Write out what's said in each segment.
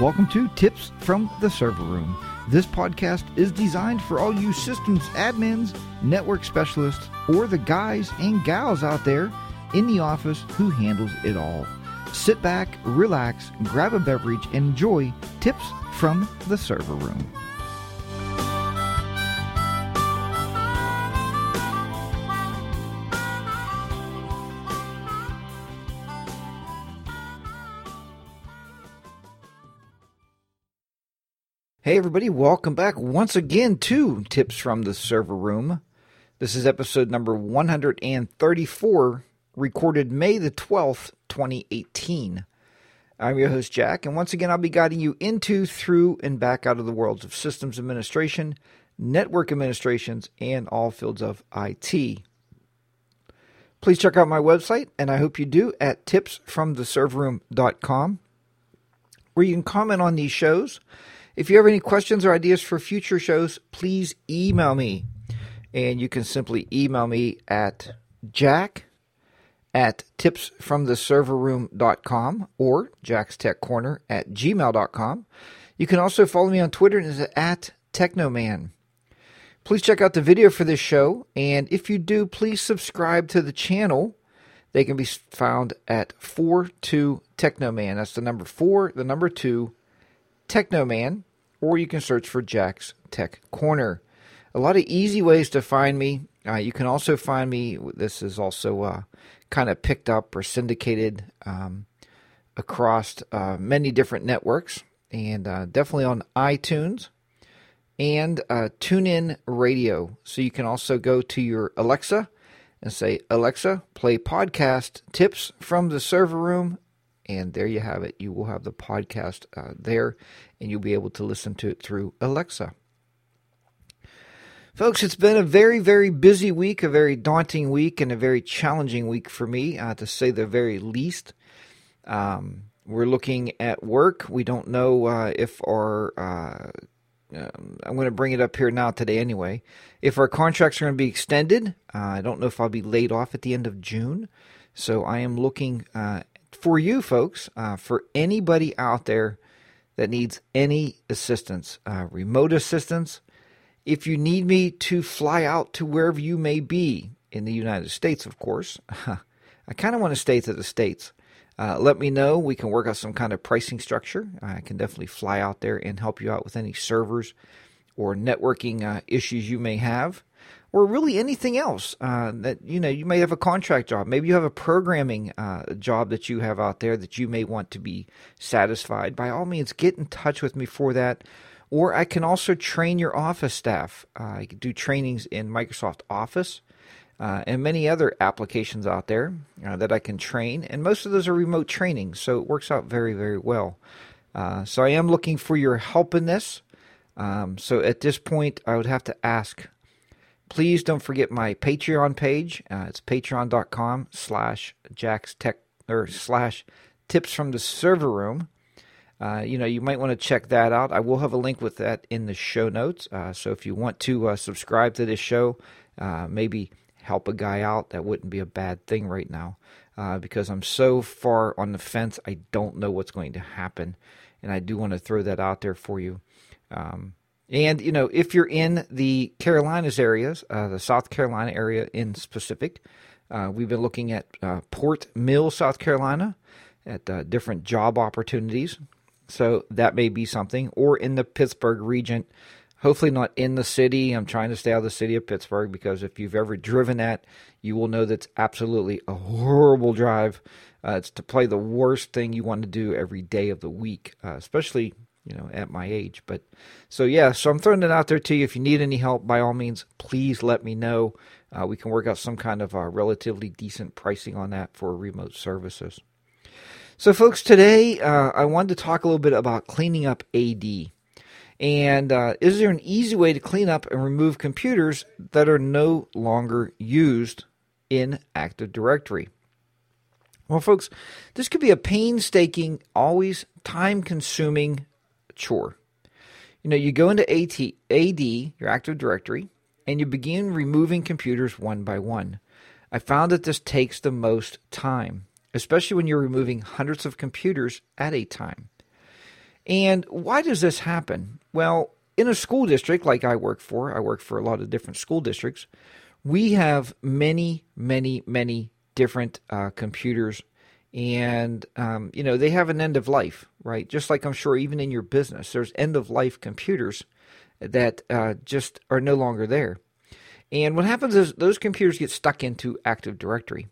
Welcome to Tips from the Server Room. This podcast is designed for all you systems admins, network specialists, or the guys and gals out there in the office who handles it all. Sit back, relax, grab a beverage, and enjoy Tips from the Server Room. Hey, everybody, welcome back once again to Tips from the Server Room. This is episode number 134, recorded May the 12th, 2018. I'm your host, Jack, and once again, I'll be guiding you into, through, and back out of the worlds of systems administration, network administrations, and all fields of IT. Please check out my website, and I hope you do, at tipsfromtheserverroom.com, where you can comment on these shows if you have any questions or ideas for future shows, please email me. And you can simply email me at jack at tipsfromtheserverroom.com or Jack's Tech Corner at gmail.com. You can also follow me on Twitter at Technoman. Please check out the video for this show, and if you do, please subscribe to the channel. They can be found at 42 Technoman. That's the number 4, the number 2 Technoman, or you can search for Jack's Tech Corner. A lot of easy ways to find me. Uh, you can also find me, this is also uh, kind of picked up or syndicated um, across uh, many different networks, and uh, definitely on iTunes and uh, TuneIn Radio. So you can also go to your Alexa and say, Alexa, play podcast tips from the server room and there you have it. You will have the podcast uh, there, and you'll be able to listen to it through Alexa. Folks, it's been a very, very busy week, a very daunting week, and a very challenging week for me, uh, to say the very least. Um, we're looking at work. We don't know uh, if our uh, um, I'm going to bring it up here now today anyway. If our contracts are going to be extended, uh, I don't know if I'll be laid off at the end of June. So I am looking uh, for you folks, uh, for anybody out there that needs any assistance, uh, remote assistance, if you need me to fly out to wherever you may be in the United States, of course, I kind of want to stay to the States. Uh, let me know. We can work out some kind of pricing structure. I can definitely fly out there and help you out with any servers or networking uh, issues you may have or really anything else uh, that you know you may have a contract job. Maybe you have a programming uh, job that you have out there that you may want to be satisfied. By all means get in touch with me for that. Or i can also train your office staff. Uh, i can do trainings in microsoft office uh, and many other applications out there uh, that i can train. And most of those are remote training so it works out very very well. Uh, so i am looking for your help in this. Um, so at this point i would have to ask Please don't forget my Patreon page. Uh, it's patreon.com slash Jack's Tech or slash tips from the server room. Uh, you know, you might want to check that out. I will have a link with that in the show notes. Uh, so if you want to uh, subscribe to this show, uh, maybe help a guy out, that wouldn't be a bad thing right now. Uh, because I'm so far on the fence, I don't know what's going to happen. And I do want to throw that out there for you. Um, and, you know, if you're in the Carolinas areas, uh, the South Carolina area in specific, uh, we've been looking at uh, Fort Mill, South Carolina, at uh, different job opportunities. So that may be something. Or in the Pittsburgh region, hopefully not in the city. I'm trying to stay out of the city of Pittsburgh because if you've ever driven that, you will know that's absolutely a horrible drive. Uh, it's to play the worst thing you want to do every day of the week, uh, especially you know, at my age. But so yeah, so I'm throwing it out there to you. If you need any help, by all means, please let me know. Uh, we can work out some kind of uh, relatively decent pricing on that for remote services. So, folks, today uh, I wanted to talk a little bit about cleaning up AD. And uh, is there an easy way to clean up and remove computers that are no longer used in Active Directory? Well, folks, this could be a painstaking, always time consuming chore. You know, you go into AT, AD, your Active Directory, and you begin removing computers one by one. I found that this takes the most time, especially when you're removing hundreds of computers at a time. And why does this happen? Well, in a school district like I work for, I work for a lot of different school districts. We have many, many, many different uh, computers, and um, you know they have an end of life, right? Just like I'm sure even in your business, there's end of life computers that uh, just are no longer there. And what happens is those computers get stuck into Active Directory,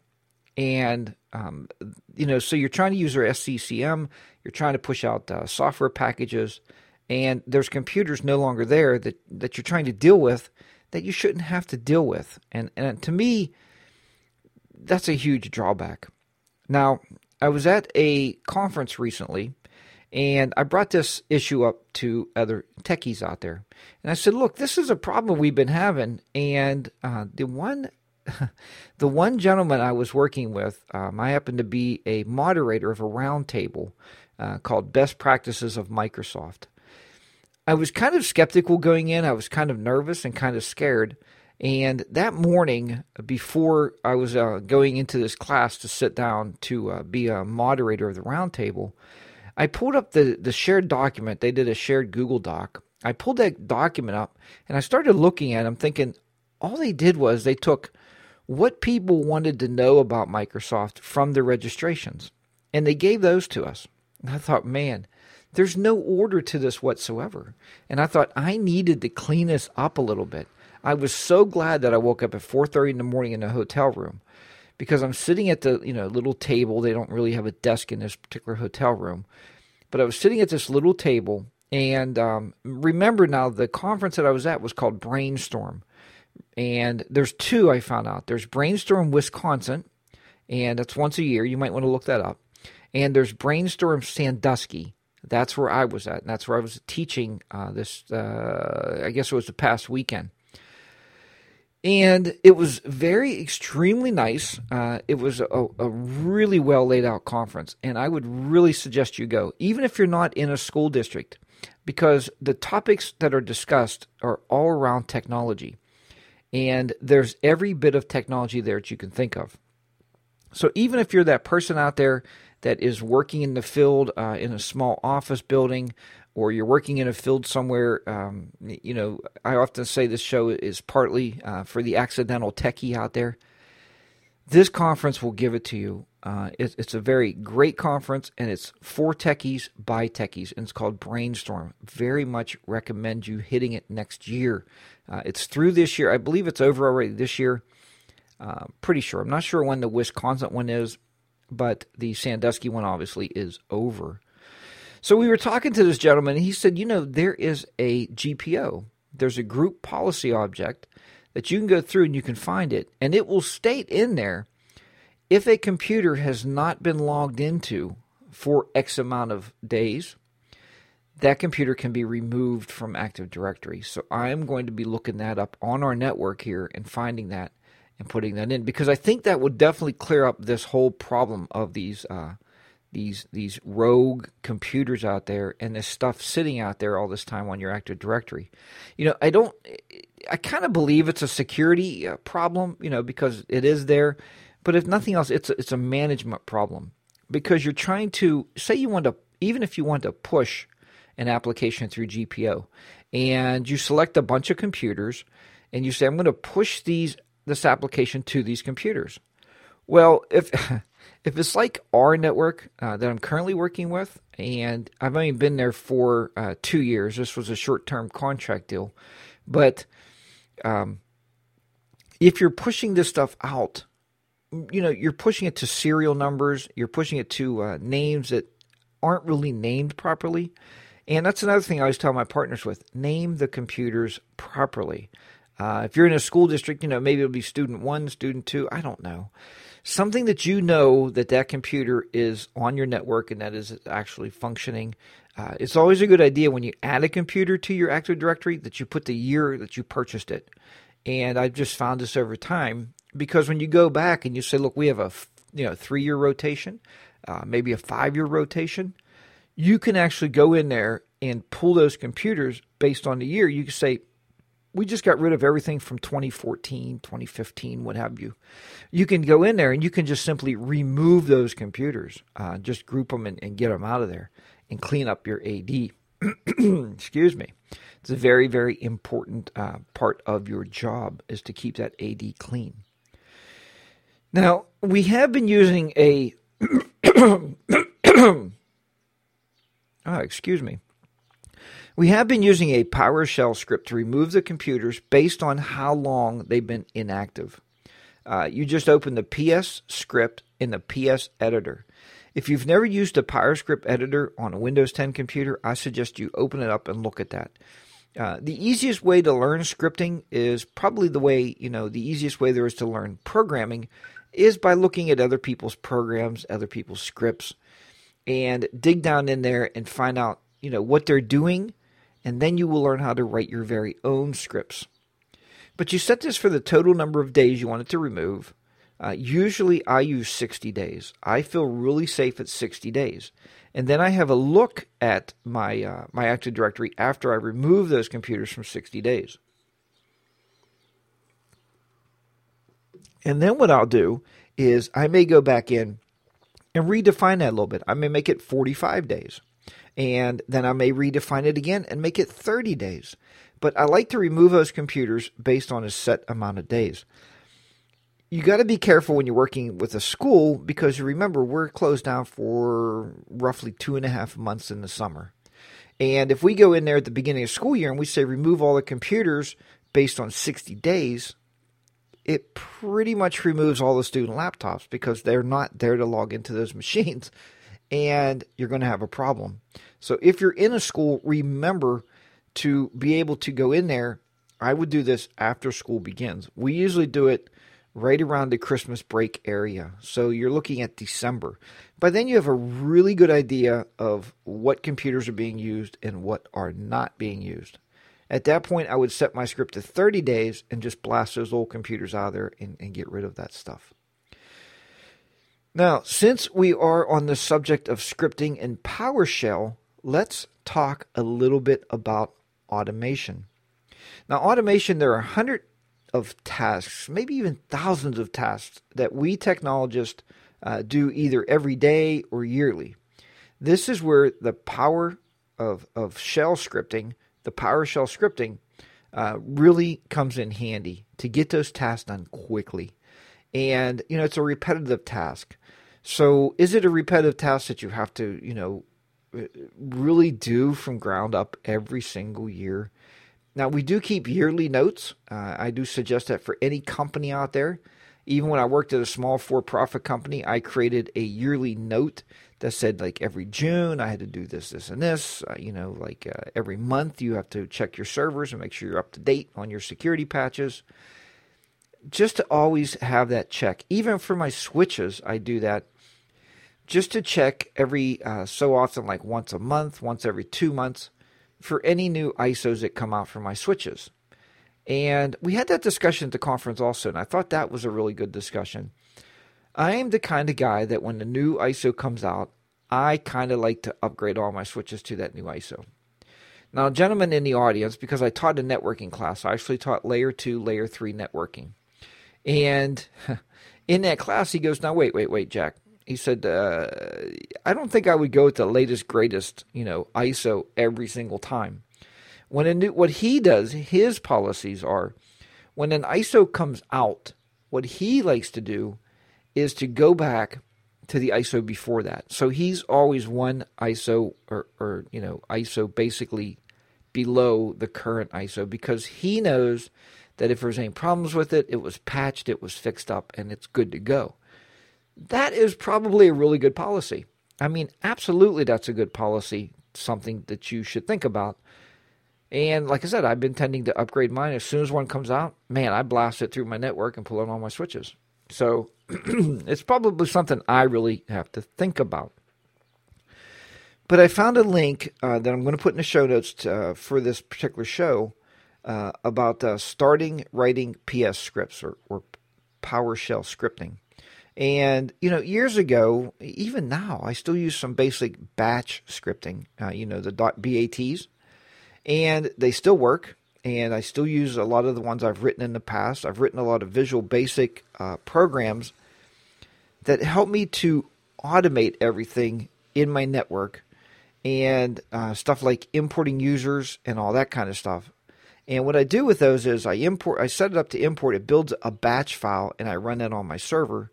and um, you know, so you're trying to use their SCCM, you're trying to push out uh, software packages and there's computers no longer there that, that you're trying to deal with that you shouldn't have to deal with. And, and to me, that's a huge drawback. Now, I was at a conference recently and I brought this issue up to other techies out there. And I said, look, this is a problem we've been having. And uh, the one the one gentleman I was working with, um, I happened to be a moderator of a roundtable uh, called Best Practices of Microsoft. I was kind of skeptical going in. I was kind of nervous and kind of scared. And that morning, before I was uh, going into this class to sit down to uh, be a moderator of the roundtable, I pulled up the, the shared document. They did a shared Google Doc. I pulled that document up and I started looking at them, thinking all they did was they took what people wanted to know about Microsoft from their registrations and they gave those to us. And I thought, man, there's no order to this whatsoever. And I thought I needed to clean this up a little bit. I was so glad that I woke up at 4:30 in the morning in a hotel room because I'm sitting at the, you know, little table. They don't really have a desk in this particular hotel room. But I was sitting at this little table and um, remember now the conference that I was at was called Brainstorm. And there's two I found out. There's Brainstorm Wisconsin, and that's once a year. You might want to look that up. And there's Brainstorm Sandusky, that's where I was at. And that's where I was teaching uh, this, uh, I guess it was the past weekend. And it was very, extremely nice. Uh, it was a, a really well laid out conference. And I would really suggest you go, even if you're not in a school district, because the topics that are discussed are all around technology. And there's every bit of technology there that you can think of. So even if you're that person out there that is working in the field uh, in a small office building, or you're working in a field somewhere, um, you know, I often say this show is partly uh, for the accidental techie out there. This conference will give it to you. Uh, it, it's a very great conference, and it's for techies by techies, and it's called Brainstorm. Very much recommend you hitting it next year. Uh, it's through this year. I believe it's over already this year. Uh, pretty sure. I'm not sure when the Wisconsin one is, but the Sandusky one obviously is over. So we were talking to this gentleman, and he said, You know, there is a GPO, there's a group policy object that you can go through and you can find it, and it will state in there if a computer has not been logged into for X amount of days, that computer can be removed from Active Directory. So I'm going to be looking that up on our network here and finding that and putting that in because I think that would definitely clear up this whole problem of these uh, these these rogue computers out there and this stuff sitting out there all this time on your Active Directory. You know, I don't. I kind of believe it's a security uh, problem. You know, because it is there, but if nothing else, it's a, it's a management problem because you're trying to say you want to even if you want to push an application through GPO and you select a bunch of computers and you say I'm going to push these this application to these computers. Well, if if it's like our network uh, that I'm currently working with, and I've only been there for uh, two years, this was a short term contract deal, but um, if you're pushing this stuff out, you know, you're pushing it to serial numbers, you're pushing it to uh, names that aren't really named properly. And that's another thing I always tell my partners with name the computers properly. Uh, if you're in a school district, you know, maybe it'll be student one, student two, I don't know. Something that you know that that computer is on your network and that is actually functioning. Uh, it's always a good idea when you add a computer to your Active Directory that you put the year that you purchased it. And I've just found this over time because when you go back and you say, look, we have a you know three year rotation, uh, maybe a five year rotation, you can actually go in there and pull those computers based on the year. You can say, we just got rid of everything from 2014, 2015, what have you. You can go in there and you can just simply remove those computers, uh, just group them and, and, get them out of there. and clean up your AD. Excuse me. It's a very, very important uh, part of your job is to keep that AD clean. Now, we have been using a. oh, excuse me. We have been using a PowerShell script to remove the computers based on how long they've been inactive. Uh, you just open the PS script in the PS editor. If you've never used a PowerScript editor on a Windows 10 computer, I suggest you open it up and look at that. Uh, the easiest way to learn scripting is probably the way, you know, the easiest way there is to learn programming is by looking at other people's programs, other people's scripts, and dig down in there and find out, you know, what they're doing, and then you will learn how to write your very own scripts. But you set this for the total number of days you want it to remove. Uh, usually I use 60 days. I feel really safe at 60 days. And then I have a look at my, uh, my Active Directory after I remove those computers from 60 days. And then what I'll do is I may go back in and redefine that a little bit. I may make it 45 days. And then I may redefine it again and make it 30 days. But I like to remove those computers based on a set amount of days you got to be careful when you're working with a school because remember we're closed down for roughly two and a half months in the summer. And if we go in there at the beginning of school year and we say remove all the computers based on 60 days, it pretty much removes all the student laptops because they're not there to log into those machines and you're going to have a problem. So if you're in a school, remember to be able to go in there. I would do this after school begins. We usually do it right around the Christmas break area. So you're looking at December. By then, you have a really good idea of what computers are being used and what are not being used. At that point, I would set my script to 30 days and just blast those old computers out of there and, and get rid of that stuff. Now, since we are on the subject of scripting in PowerShell, let's talk a little bit about automation. Now, automation, there are hundreds of tasks, maybe even thousands of tasks that we technologists uh, do either every day or yearly. This is where the power of, of shell scripting, the PowerShell scripting, uh, really comes in handy to get those tasks done quickly. And, you know, it's a repetitive task. So is it a repetitive task that you have to, you know, really do from ground up every single year? Now, we do keep yearly notes. Uh, I do suggest that for any company out there. Even when I worked at a small for profit company, I created a yearly note that said, like, every June I had to do this, this, and this. Uh, you know, like uh, every month you have to check your servers and make sure you're up to date on your security patches. Just to always have that check. Even for my switches, I do that just to check every uh, so often, like once a month, once every two months for any new ISOs that come out for my switches. And we had that discussion at the conference also, and I thought that was a really good discussion. I am the kind of guy that when the new ISO comes out, I kind of like to upgrade all my switches to that new ISO. Now, gentlemen in the audience, because I taught a networking class, I actually taught layer two, layer three networking. And in that class, he goes, Now, wait, wait, wait, Jack he said, uh, I don't think I would go with the latest, greatest, you know, ISO every single time. When a new, what he does, his policies are, when an ISO comes out, what he likes to do is to go back to the ISO before that. So he's always one ISO or, or you know, ISO basically below the current ISO because he knows that if there's any problems with it, it was patched, it was fixed up, and it's good to go that is probably a really good policy. I mean, absolutely, that's a good policy, something that you should think about. And like I said, I've been tending to upgrade mine. As soon as one comes out, man, I blast it through my network and pull it all my switches. So it's probably something I really have to think about. But I found a link uh, that I'm going to put in the show notes to, uh, for this particular show uh, about uh, starting writing PS scripts or, or PowerShell scripting. And, you know, years ago, even now, I still use some basic batch scripting, uh, you know, the .bats, and they still work. And I still use a lot of the ones I've written in the past. I've written a lot of Visual Basic uh, programs that help me to automate everything in my network and uh, stuff like importing users and all that kind of stuff. And what I do with those is I import, I set it up to import. It builds a batch file, and I run that on my server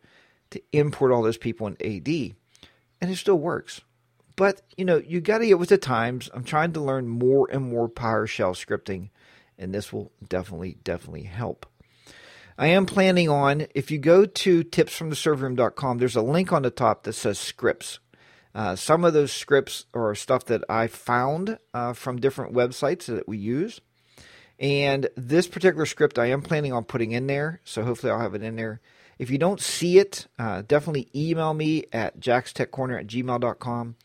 to import all those people in AD, and it still works. But you know, you got to get with the times. I'm trying to learn more and more PowerShell scripting, and this will definitely, definitely help. I am planning on, if you go to tipsfromtheserverroom.com, there's a link on the top that says scripts. Uh, some of those scripts are stuff that I found uh, from different websites that we use. And this particular script I am planning on putting in there, so hopefully I'll have it in there. If you don't see it, uh, definitely email me at jackstechcorner at gmail.com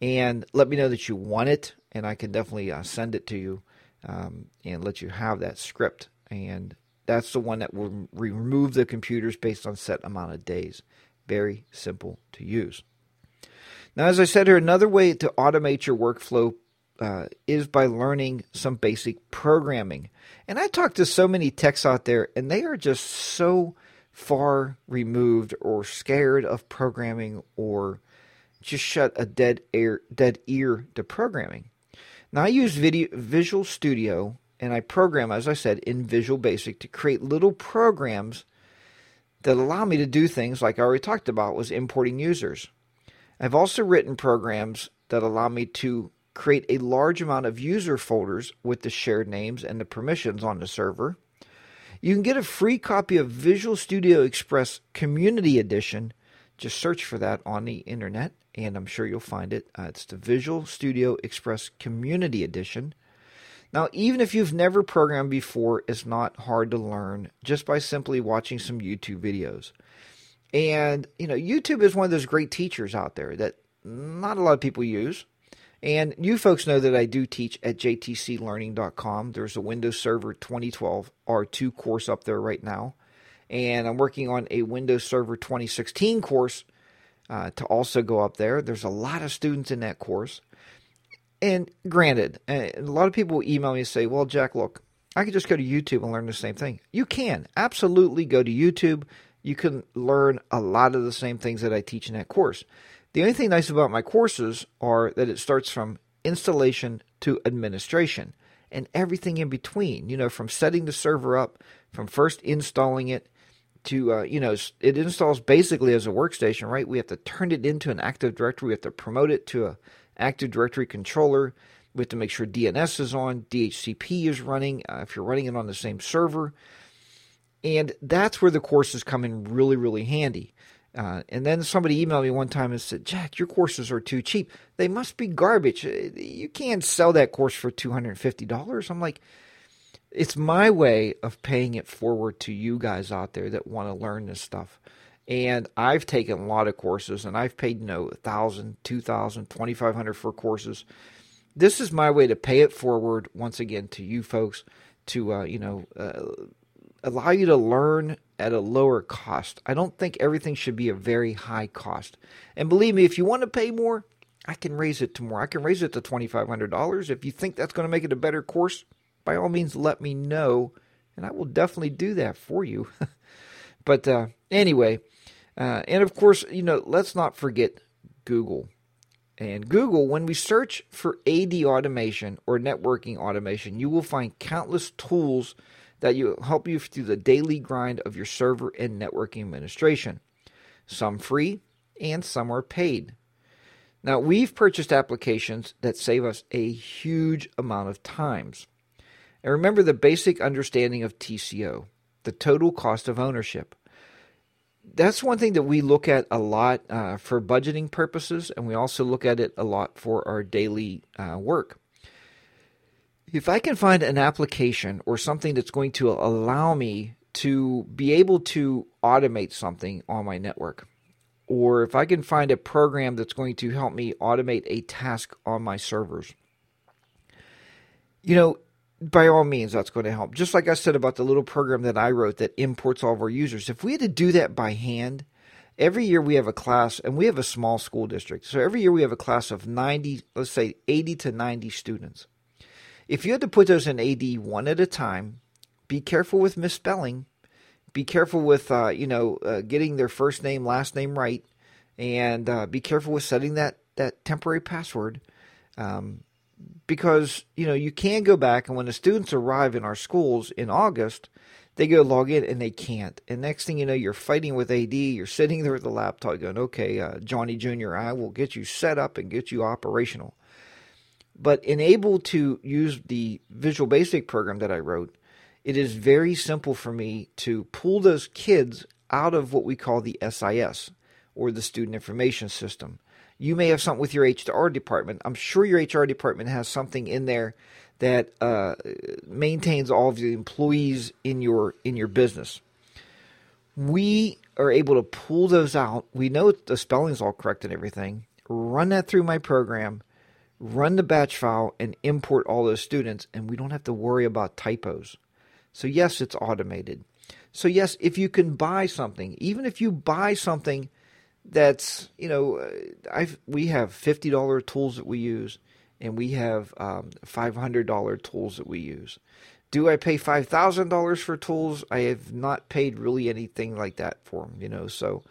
and let me know that you want it, and I can definitely uh, send it to you um, and let you have that script. And that's the one that will remove the computers based on set amount of days. Very simple to use. Now, as I said here, another way to automate your workflow uh, is by learning some basic programming. And I talk to so many techs out there, and they are just so far removed or scared of programming or just shut a dead ear, dead ear to programming. Now, I use video, Visual Studio and I program, as I said, in Visual Basic to create little programs that allow me to do things like I already talked about was importing users. I've also written programs that allow me to create a large amount of user folders with the shared names and the permissions on the server. You can get a free copy of Visual Studio Express Community Edition. Just search for that on the internet, and I'm sure you'll find it. Uh, it's the Visual Studio Express Community Edition. Now, even if you've never programmed before, it's not hard to learn just by simply watching some YouTube videos. And, you know, YouTube is one of those great teachers out there that not a lot of people use. And you folks know that I do teach at jtclearning.com. There's a Windows Server 2012 R2 course up there right now. And I'm working on a Windows Server 2016 course uh, to also go up there. There's a lot of students in that course. And granted, a lot of people will email me and say, well, Jack, look, I could just go to YouTube and learn the same thing. You can absolutely go to YouTube. You can learn a lot of the same things that I teach in that course. The only thing nice about my courses are that it starts from installation to administration and everything in between. You know, from setting the server up, from first installing it to, uh, you know, it installs basically as a workstation, right? We have to turn it into an Active Directory. We have to promote it to a Active Directory controller. We have to make sure DNS is on, DHCP is running, uh, if you're running it on the same server. And that's where the courses come in really, really handy. Uh, and then somebody emailed me one time and said, Jack, your courses are too cheap. They must be garbage. Uh, you can't sell that course for $250. I'm like, it's my way of paying it forward to you guys out there that want to learn this stuff. And I've taken a lot of courses and I've paid, you know, 1000 2000 2500 for courses. This is my way to pay it forward once again to you folks to, uh, you know, uh, allow you to learn at a lower cost. I don't think everything should be a very high cost. And believe me, if you want to pay more, I can raise it to more. I can raise it to $2,500. If you think that's going to make it a better course, by all means, let me know, and I will definitely do that for you. but uh, anyway, uh, and of course, you know, let's not forget Google. And Google, when we search for AD automation or networking automation, you will find countless tools that will help you through the daily grind of your server and networking administration. Some free and some are paid. Now, we've purchased applications that save us a huge amount of times. And remember the basic understanding of TCO, the total cost of ownership that's one thing that we look at a lot uh, for budgeting purposes, and we also look at it a lot for our daily uh, work. If I can find an application or something that's going to allow me to be able to automate something on my network, or if I can find a program that's going to help me automate a task on my servers, you know, by all means, that's going to help. Just like I said about the little program that I wrote that imports all of our users. If we had to do that by hand, every year we have a class, and we have a small school district. So every year we have a class of 90, let's say 80 to 90 students. If you had to put those in AD one at a time, be careful with misspelling. Be careful with, uh, you know, uh, getting their first name, last name right. And uh, be careful with setting that, that temporary password Um, because you know you can go back and when the students arrive in our schools in August, they go log in and they can't. And next thing you know, you're fighting with AD. You're sitting there with the laptop going, "Okay, uh, Johnny Junior, I will get you set up and get you operational." But enable to use the Visual Basic program that I wrote, it is very simple for me to pull those kids out of what we call the SIS or the Student Information System you may have something with your HR department. I'm sure your HR department has something in there that uh, maintains all of the employees in your in your business. We are able to pull those out. We know the spelling's all correct and everything. Run that through my program, run the batch file, and import all those students, and we don't have to worry about typos. So yes, it's automated. So yes, if you can buy something, even if you buy something that's you know uh, I we have fifty dollar tools that we use, and we have um, five hundred dollar tools that we use. Do I pay five thousand dollars for tools? I have not paid really anything like that for them. You know, so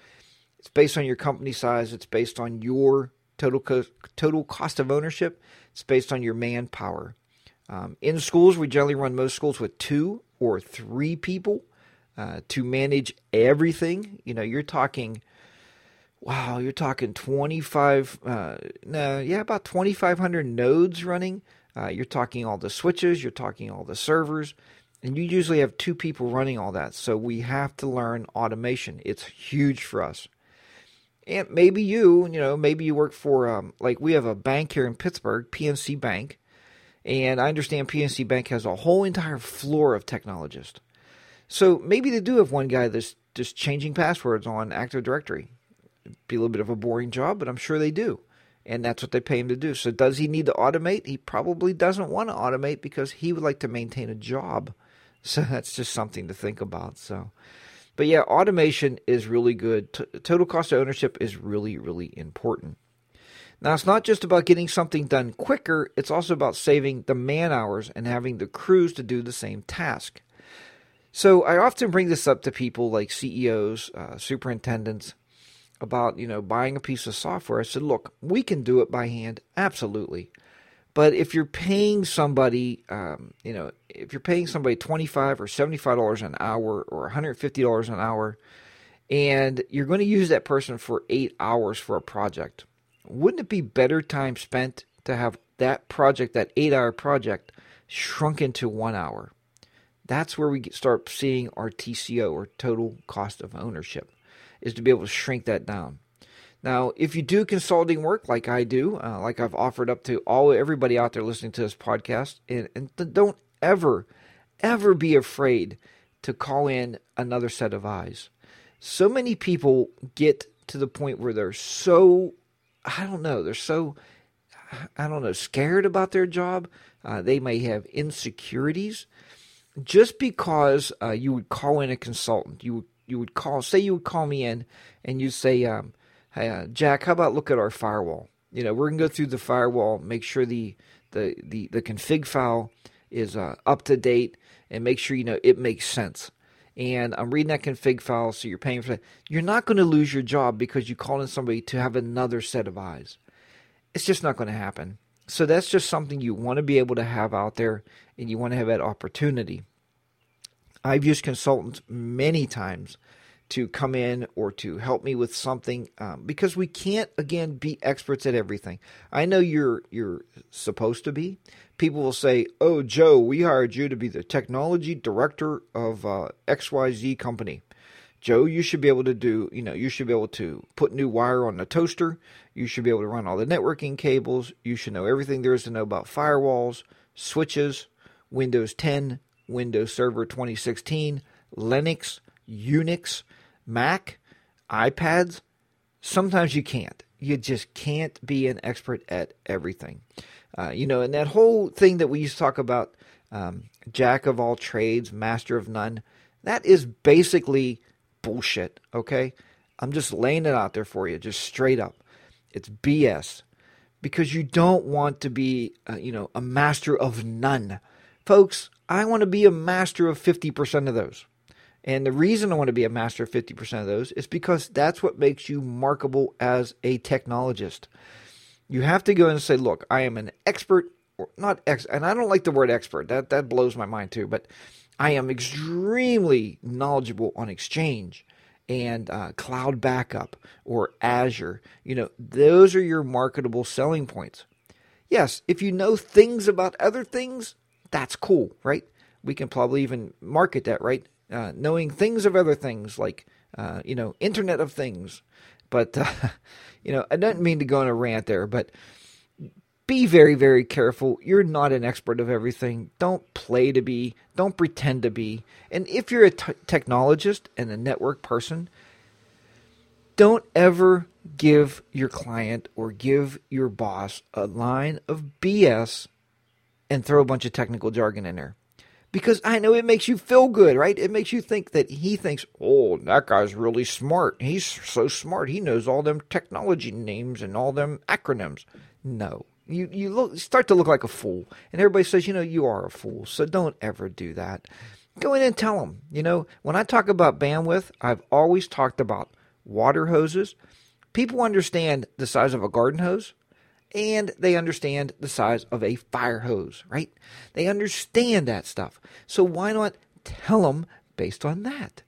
it's based on your company size. It's based on your total co- total cost of ownership. It's based on your manpower. Um, in schools, we generally run most schools with two or three people uh, to manage everything. You know, you're talking Wow, you're talking 25, uh, no, yeah, about 2,500 nodes running. Uh, you're talking all the switches, you're talking all the servers, and you usually have two people running all that. So we have to learn automation. It's huge for us. And maybe you, you know, maybe you work for, um, like we have a bank here in Pittsburgh, PNC Bank, and I understand PNC Bank has a whole entire floor of technologists. So maybe they do have one guy that's just changing passwords on Active Directory It'd be a little bit of a boring job, but I'm sure they do. And that's what they pay him to do. So, does he need to automate? He probably doesn't want to automate because he would like to maintain a job. So, that's just something to think about. So, but yeah, automation is really good. T- total cost of ownership is really, really important. Now, it's not just about getting something done quicker, it's also about saving the man hours and having the crews to do the same task. So, I often bring this up to people like CEOs, uh, superintendents, about you know buying a piece of software, I said, look, we can do it by hand, absolutely. But if you're paying somebody, um, you know, if you're paying somebody twenty-five or seventy-five dollars an hour or one hundred fifty dollars an hour, and you're going to use that person for eight hours for a project, wouldn't it be better time spent to have that project, that eight-hour project, shrunk into one hour? That's where we start seeing our TCO or total cost of ownership is to be able to shrink that down. Now, if you do consulting work like I do, uh, like I've offered up to all everybody out there listening to this podcast, and, and don't ever, ever be afraid to call in another set of eyes. So many people get to the point where they're so, I don't know, they're so, I don't know, scared about their job. Uh, they may have insecurities. Just because uh, you would call in a consultant, you would you would call, say you would call me in and you say, um, uh, Jack, how about look at our firewall? You know, we're gonna go through the firewall, make sure the the the, the config file is uh, up to date, and make sure you know it makes sense. And I'm reading that config file, so you're paying for that. You're not going to lose your job because you call in somebody to have another set of eyes. It's just not going to happen. So that's just something you want to be able to have out there, and you want to have that opportunity. I've used consultants many times to come in or to help me with something um, because we can't again be experts at everything. I know you're you're supposed to be. People will say, "Oh, Joe, we hired you to be the technology director of uh, XYZ company." Joe, you should be able to do, you know, you should be able to put new wire on the toaster. You should be able to run all the networking cables. You should know everything there is to know about firewalls, switches, Windows 10, Windows Server 2016, Linux, Unix, Mac, iPads. Sometimes you can't. You just can't be an expert at everything. Uh, you know, and that whole thing that we used to talk about, um, jack of all trades, master of none, that is basically bullshit, okay? I'm just laying it out there for you, just straight up. It's BS because you don't want to be, uh, you know, a master of none. Folks, I want to be a master of 50% of those. And the reason I want to be a master of 50% of those is because that's what makes you markable as a technologist. You have to go in and say, look, I am an expert, or not ex, and I don't like the word expert. That that blows my mind too. But I am extremely knowledgeable on Exchange and uh, cloud backup or Azure. You know, those are your marketable selling points. Yes, if you know things about other things, that's cool, right? We can probably even market that, right? Uh, knowing things of other things like, uh, you know, Internet of Things. But, uh, you know, I don't mean to go on a rant there, but be very, very careful. You're not an expert of everything. Don't play to be. Don't pretend to be. And if you're a t- technologist and a network person, don't ever give your client or give your boss a line of BS and throw a bunch of technical jargon in there. Because I know it makes you feel good, right? It makes you think that he thinks, oh, that guy's really smart. He's so smart. He knows all them technology names and all them acronyms. No, you you look start to look like a fool, and everybody says, you know, you are a fool. So don't ever do that. Go in and tell them. You know, when I talk about bandwidth, I've always talked about water hoses. People understand the size of a garden hose, and they understand the size of a fire hose, right? They understand that stuff. So why not tell them based on that,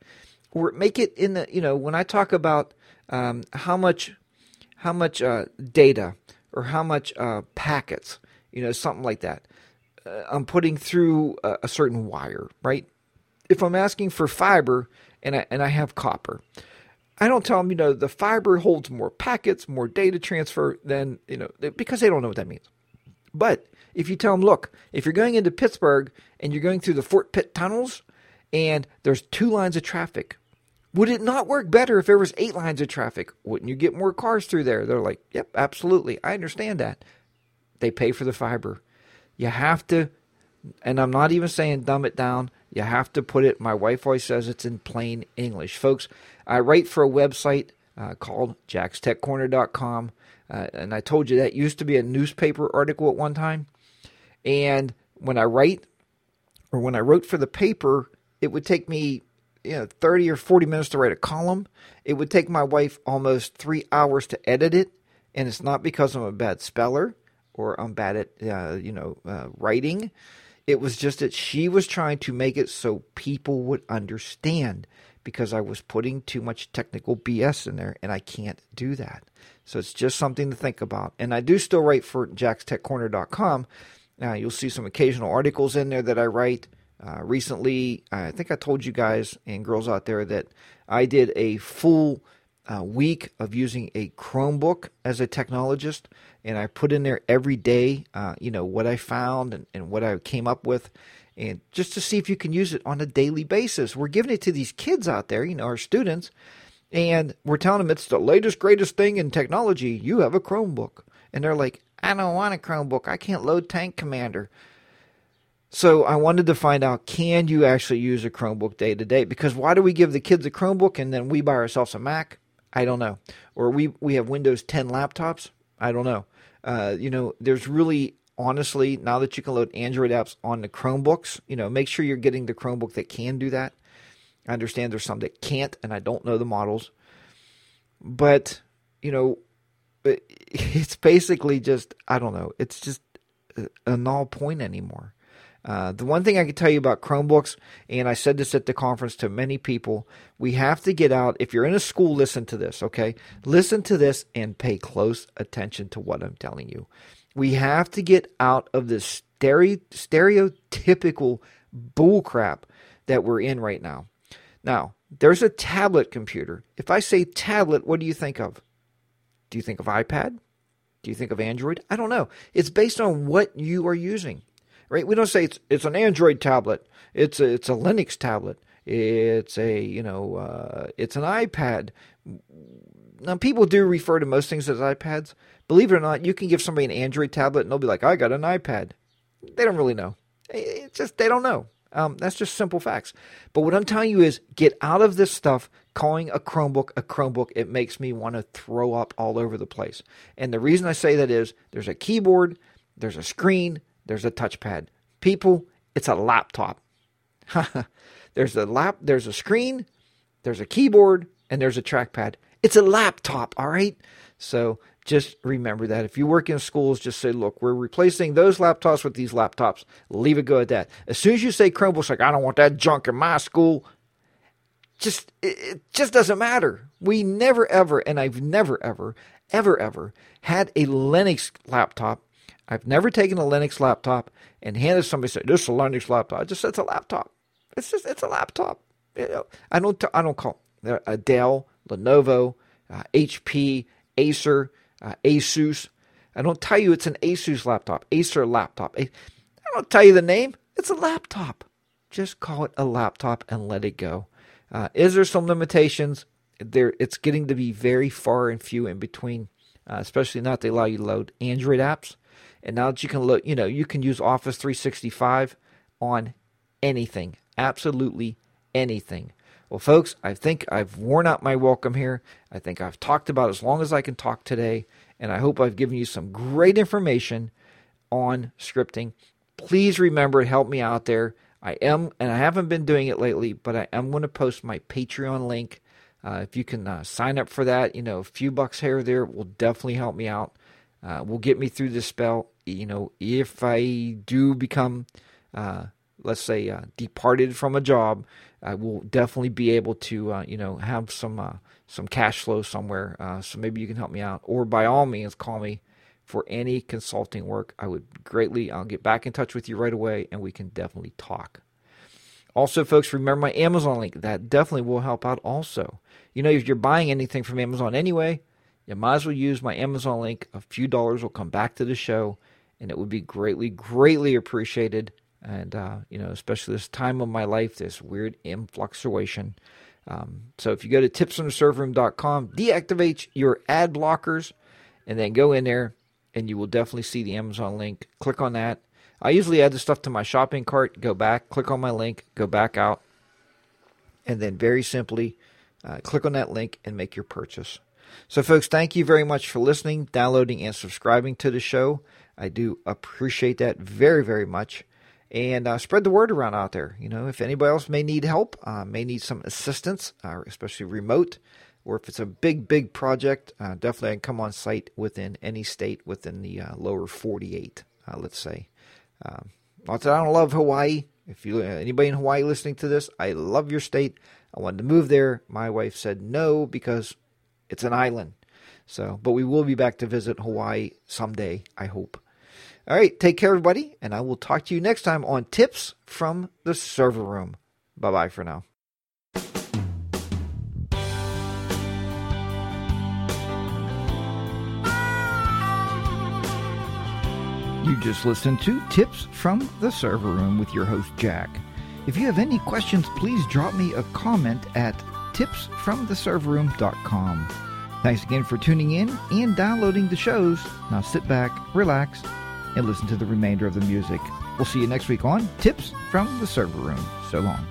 or make it in the you know when I talk about um, how much how much uh, data or how much uh, packets, you know, something like that. Uh, I'm putting through a, a, certain wire, right? If I'm asking for fiber and I, and I have copper, I don't tell them, you know, the fiber holds more packets, more data transfer than, you know, because they don't know what that means. But if you tell them, look, if you're going into Pittsburgh and you're going through the Fort Pitt tunnels and there's two lines of traffic, would it not work better if there was eight lines of traffic? Wouldn't you get more cars through there? They're like, yep, absolutely. I understand that. They pay for the fiber. You have to, and I'm not even saying dumb it down. You have to put it, my wife always says it's in plain English. Folks, I write for a website uh, called jackstechcorner.com. Uh, and I told you that used to be a newspaper article at one time. And when I write, or when I wrote for the paper, it would take me you know 30 or 40 minutes to write a column it would take my wife almost three hours to edit it and it's not because i'm a bad speller or i'm bad at uh, you know uh, writing it was just that she was trying to make it so people would understand because i was putting too much technical bs in there and i can't do that. So it's just something to think about. And i do still write for jackstechcorner.com now you'll see some occasional articles in there that i write. Uh, recently, I think I told you guys and girls out there that I did a full uh, week of using a Chromebook as a technologist, and I put in there every day, uh, you know, what I found and, and what I came up with, and just to see if you can use it on a daily basis. We're giving it to these kids out there, you know, our students, and we're telling them it's the latest, greatest thing in technology. You have a Chromebook. And they're like, I don't want a Chromebook. I can't load Tank Commander. So I wanted to find out can you actually use a Chromebook day to day? Because why do we give the kids a Chromebook and then we buy ourselves a Mac? I don't know. Or we we have Windows 10 laptops? I don't know. Uh, you know, there's really honestly now that you can load Android apps on the Chromebooks, you know, make sure you're getting the Chromebook that can do that. I understand there's some that can't, and I don't know the models, but you know, it's basically just I don't know. It's just a null point anymore. Uh, the one thing I can tell you about Chromebooks, and I said this at the conference to many people, we have to get out. If you're in a school, listen to this, okay? Listen to this and pay close attention to what I'm telling you. We have to get out of this stere- stereotypical bullcrap that we're in right now. Now, there's a tablet computer. If I say tablet, what do you think of? Do you think of iPad? Do you think of Android? I don't know. It's based on what you are using right? We don't say it's it's an Android tablet. It's a, it's a Linux tablet. It's a you know uh, it's an iPad. Now people do refer to most things as iPads. Believe it or not, you can give somebody an Android tablet and they'll be like, "I got an iPad." They don't really know. It's just they don't know. Um, that's just simple facts. But what I'm telling you is get out of this stuff calling a Chromebook a Chromebook. It makes me want to throw up all over the place. And the reason I say that is there's a keyboard, there's a screen, there's a touchpad. People, it's a laptop. there's a lap, there's a screen, there's a keyboard, and there's a trackpad. It's a laptop, all right? So just remember that. If you work in schools, just say, look, we're replacing those laptops with these laptops. Leave it go at that. As soon as you say Chromebooks, like, I don't want that junk in my school, just it just doesn't matter. We never ever, and I've never ever, ever ever had a Linux laptop. I've never taken a Linux laptop and handed somebody say, "This is a Linux laptop." I just said it's a laptop. It's just it's a laptop. You know, I don't I don't call a Dell, Lenovo, uh, HP, Acer, uh, Asus. I don't tell you it's an Asus laptop, Acer laptop. I don't tell you the name. It's a laptop. Just call it a laptop and let it go. Uh, is there some limitations? There, it's getting to be very far and few in between, uh, especially now that they allow you to load Android apps. And now that you can load, you know, you can use Office 365 on anything, absolutely anything. Well, folks, I think I've worn out my welcome here. I think I've talked about as long as I can talk today, and I hope I've given you some great information on scripting. Please remember to help me out there. I am, and I haven't been doing it lately, but I am going to post my Patreon link. Uh, if you can uh, sign up for that, you know, a few bucks here or there will definitely help me out. Uh, will get me through this spell. You know, if I do become, uh, let's say, uh, departed from a job, I will definitely be able to, uh, you know, have some uh, some cash flow somewhere. Uh, so maybe you can help me out, or by all means, call me for any consulting work. I would greatly. I'll get back in touch with you right away, and we can definitely talk. Also, folks, remember my Amazon link. That definitely will help out. Also, you know, if you're buying anything from Amazon anyway, you might as well use my Amazon link. A few dollars will come back to the show, and it would be greatly, greatly appreciated and uh, you know, especially this time of my life, this weird influctuation. Um, so if you go to tipsfromtheserverroom.com, deactivate your ad blockers, and then go in there, and you will definitely see the Amazon link. Click on that. I usually add the stuff to my shopping cart, go back, click on my link, go back out, and then very simply uh, click on that link and make your purchase. So, folks, thank you very much for listening, downloading, and subscribing to the show. I do appreciate that very, very much and uh, spread the word around out there. You know, if anybody else may need help, uh, may need some assistance, uh, especially remote, or if it's a big, big project, uh, definitely I can come on site within any state within the uh, lower 48, uh, let's say. Um, not that I don't love Hawaii. If you anybody in Hawaii listening to this, I love your state. I wanted to move there. My wife said no because it's an island. So, but we will be back to visit Hawaii someday, I hope. All right, take care, everybody, and I will talk to you next time on Tips from the Server Room. Bye bye for now. You just listened to Tips from the Server Room with your host, Jack. If you have any questions, please drop me a comment at tipsfromtheserverroom.com. Thanks again for tuning in and downloading the shows. Now sit back, relax, and listen to the remainder of the music. We'll see you next week on Tips from the Server Room. So long.